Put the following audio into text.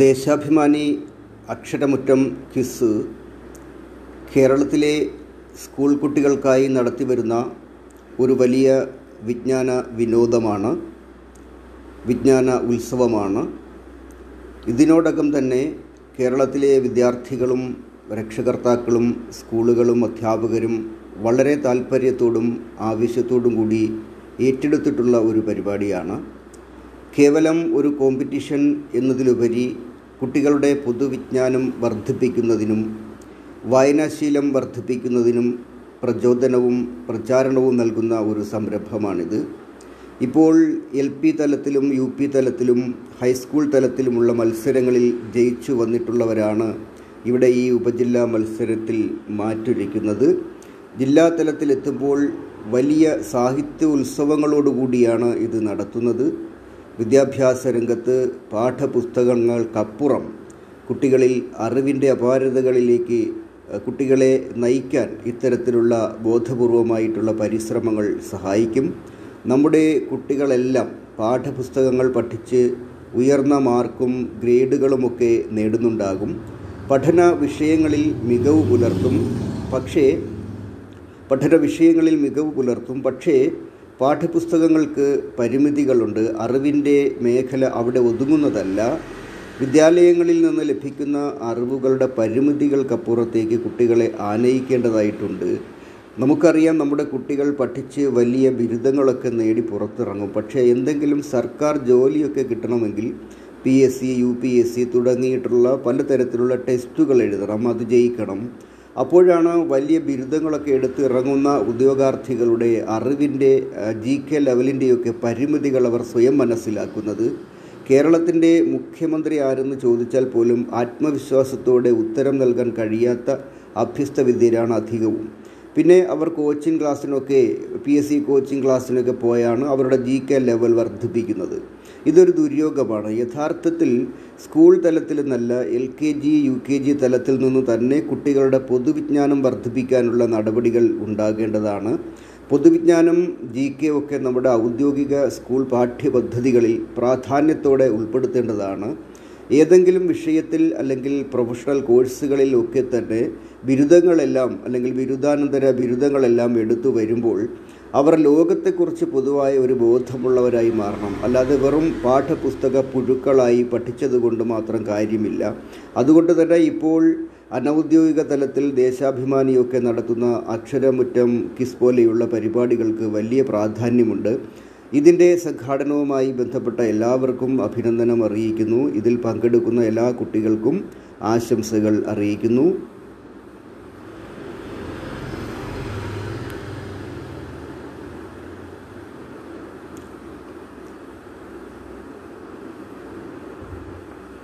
Deshabhimani Aksharamuttam quiz കേരളത്തിലെ school കുട്ടികൾക്കായി നടത്തിവരുന്ന ഒരു വലിയ വിജ്ഞാന വിനോദമാണ് വിജ്ഞാന ഉത്സവമാണ്. ഇതിനോടകം തന്നെ കേരളത്തിലെ വിദ്യാർത്ഥികളും രക്ഷകർത്താക്കളും സ്കൂളുകളും അധ്യാപകരും വളരെ താല്പര്യത്തോടും ആവശ്യത്തോടും കൂടി ഏറ്റെടുത്തിട്ടുള്ള ഒരു പരിപാടിയാണ്. കേവലം ഒരു കോമ്പറ്റീഷൻ എന്നതിലുപരി കുട്ടികളുടെ പൊതുവിജ്ഞാനം വർദ്ധിപ്പിക്കുന്നതിനും വായനാശീലം വർദ്ധിപ്പിക്കുന്നതിനും പ്രചോദനവും പ്രചാരണവും നൽകുന്ന ഒരു സംരംഭമാണിത്. ഇപ്പോൾ എൽ പി തലത്തിലും യു പി തലത്തിലും ഹൈസ്കൂൾ തലത്തിലുമുള്ള മത്സരങ്ങളിൽ ജയിച്ചു വന്നിട്ടുള്ളവരാണ് ഇവിടെ ഈ ഉപജില്ലാ മത്സരത്തിൽ മാറ്റൊരുക്കുന്നത്. ജില്ലാ തലത്തിലെത്തുമ്പോൾ വലിയ സാഹിത്യ ഉത്സവങ്ങളോടുകൂടിയാണ് ഇത് നടത്തുന്നത്. വിദ്യാഭ്യാസ രംഗത്ത് പാഠപുസ്തകങ്ങൾക്കപ്പുറം കുട്ടികളിൽ അറിവിന്റെ അപാരതകളിലേക്ക് കുട്ടികളെ നയിക്കാൻ ഇത്തരത്തിലുള്ള ബോധപൂർവമായിട്ടുള്ള പരിശ്രമങ്ങൾ സഹായിക്കും. നമ്മുടെ കുട്ടികളെല്ലാം പാഠപുസ്തകങ്ങൾ പഠിച്ച് ഉയർന്ന മാർക്കും ഗ്രേഡുകളുമൊക്കെ നേടുന്നുണ്ടാകും. പഠന വിഷയങ്ങളിൽ മികവ് പുലർത്തും. പക്ഷേ പഠന വിഷയങ്ങളിൽ മികവ് പുലർത്തും. പക്ഷേ പാഠപുസ്തകങ്ങൾക്ക് പരിമിതികളുണ്ട്. അറിവിന്റെ മേഖല അവിടെ ഒതുങ്ങുന്നതല്ല. വിദ്യാലയങ്ങളിൽ നിന്ന് ലഭിക്കുന്ന അറിവുകളുടെ പരിമിതികൾക്കപ്പുറത്തേക്ക് കുട്ടികളെ ആനയിക്കേണ്ടതായിട്ടുണ്ട്. നമുക്കറിയാം നമ്മുടെ കുട്ടികൾ പഠിച്ച് വലിയ ബിരുദങ്ങളൊക്കെ നേടി പുറത്തിറങ്ങും. പക്ഷേ എന്തെങ്കിലും സർക്കാർ ജോലിയൊക്കെ കിട്ടണമെങ്കിൽ P S C U P S C തുടങ്ങിയിട്ടുള്ള പലതരത്തിലുള്ള ടെസ്റ്റുകൾ എഴുതണം അത് ജയിക്കണം. അപ്പോഴാണ് വലിയ ബിരുദങ്ങളൊക്കെ എടുത്ത് ഇറങ്ങുന്ന ഉദ്യോഗാർത്ഥികളുടെ അറിവിന്റെ ജി കെ ലെവലിന്റെയൊക്കെ പരിമിതികൾ അവർ സ്വയം മനസ്സിലാക്കുന്നത്. കേരളത്തിന്റെ മുഖ്യമന്ത്രി ആരെന്ന് ചോദിച്ചാൽ പോലും ആത്മവിശ്വാസത്തോടെ ഉത്തരം നൽകാൻ കഴിയാത്ത അഭ്യസ്തവിദ്യരാണ് അധികവും. പിന്നെ അവർ കോച്ചിങ് ക്ലാസ്സിനൊക്കെ പി എസ് സി കോച്ചിങ് ക്ലാസ്സിനൊക്കെ പോയാണ് അവരുടെ ജി കെ ലെവൽ വർദ്ധിപ്പിക്കുന്നത്. ഇതൊരു ദുര്യോഗമാണ്. യഥാർത്ഥത്തിൽ സ്കൂൾ തലത്തിൽ നിന്നല്ല L K G U K G തലത്തിൽ നിന്ന് തന്നെ കുട്ടികളുടെ പൊതുവിജ്ഞാനം വർദ്ധിപ്പിക്കാനുള്ള നടപടികൾ ഉണ്ടാകേണ്ടതാണ്. പൊതുവിജ്ഞാനം ജി കെ ഒക്കെ നമ്മുടെ ഔദ്യോഗിക സ്കൂൾ പാഠ്യപദ്ധതികളിൽ പ്രാധാന്യത്തോടെ ഉൾപ്പെടുത്തേണ്ടതാണ്. ഏതെങ്കിലും വിഷയത്തിൽ അല്ലെങ്കിൽ പ്രൊഫഷണൽ കോഴ്സുകളിൽ ഒക്കെ തന്നെ ബിരുദങ്ങളെല്ലാം അല്ലെങ്കിൽ ബിരുദാനന്തര ബിരുദങ്ങളെല്ലാം എടുത്തു വരുമ്പോൾ അവർ ലോകത്തെക്കുറിച്ച് പൊതുവായ ഒരു ബോധമുള്ളവരായി മാറണം. അല്ലാതെ വെറും പാഠപുസ്തക പുഴുക്കളായി പഠിച്ചതുകൊണ്ട് മാത്രം കാര്യമില്ല. അതുകൊണ്ട് തന്നെ ഇപ്പോൾ അനൗദ്യോഗിക തലത്തിൽ ദേശാഭിമാനിയൊക്കെ നടത്തുന്ന അക്ഷരമുറ്റം കിസ് പോലെയുള്ള പരിപാടികൾക്ക് വലിയ പ്രാധാന്യമുണ്ട്. ഇതിന്റെ സംഘാടനവുമായി ബന്ധപ്പെട്ട എല്ലാവർക്കും അഭിനന്ദനം അറിയിക്കുന്നു. ഇതിൽ പങ്കെടുക്കുന്ന എല്ലാ കുട്ടികൾക്കും ആശംസകൾ അറിയിക്കുന്നു.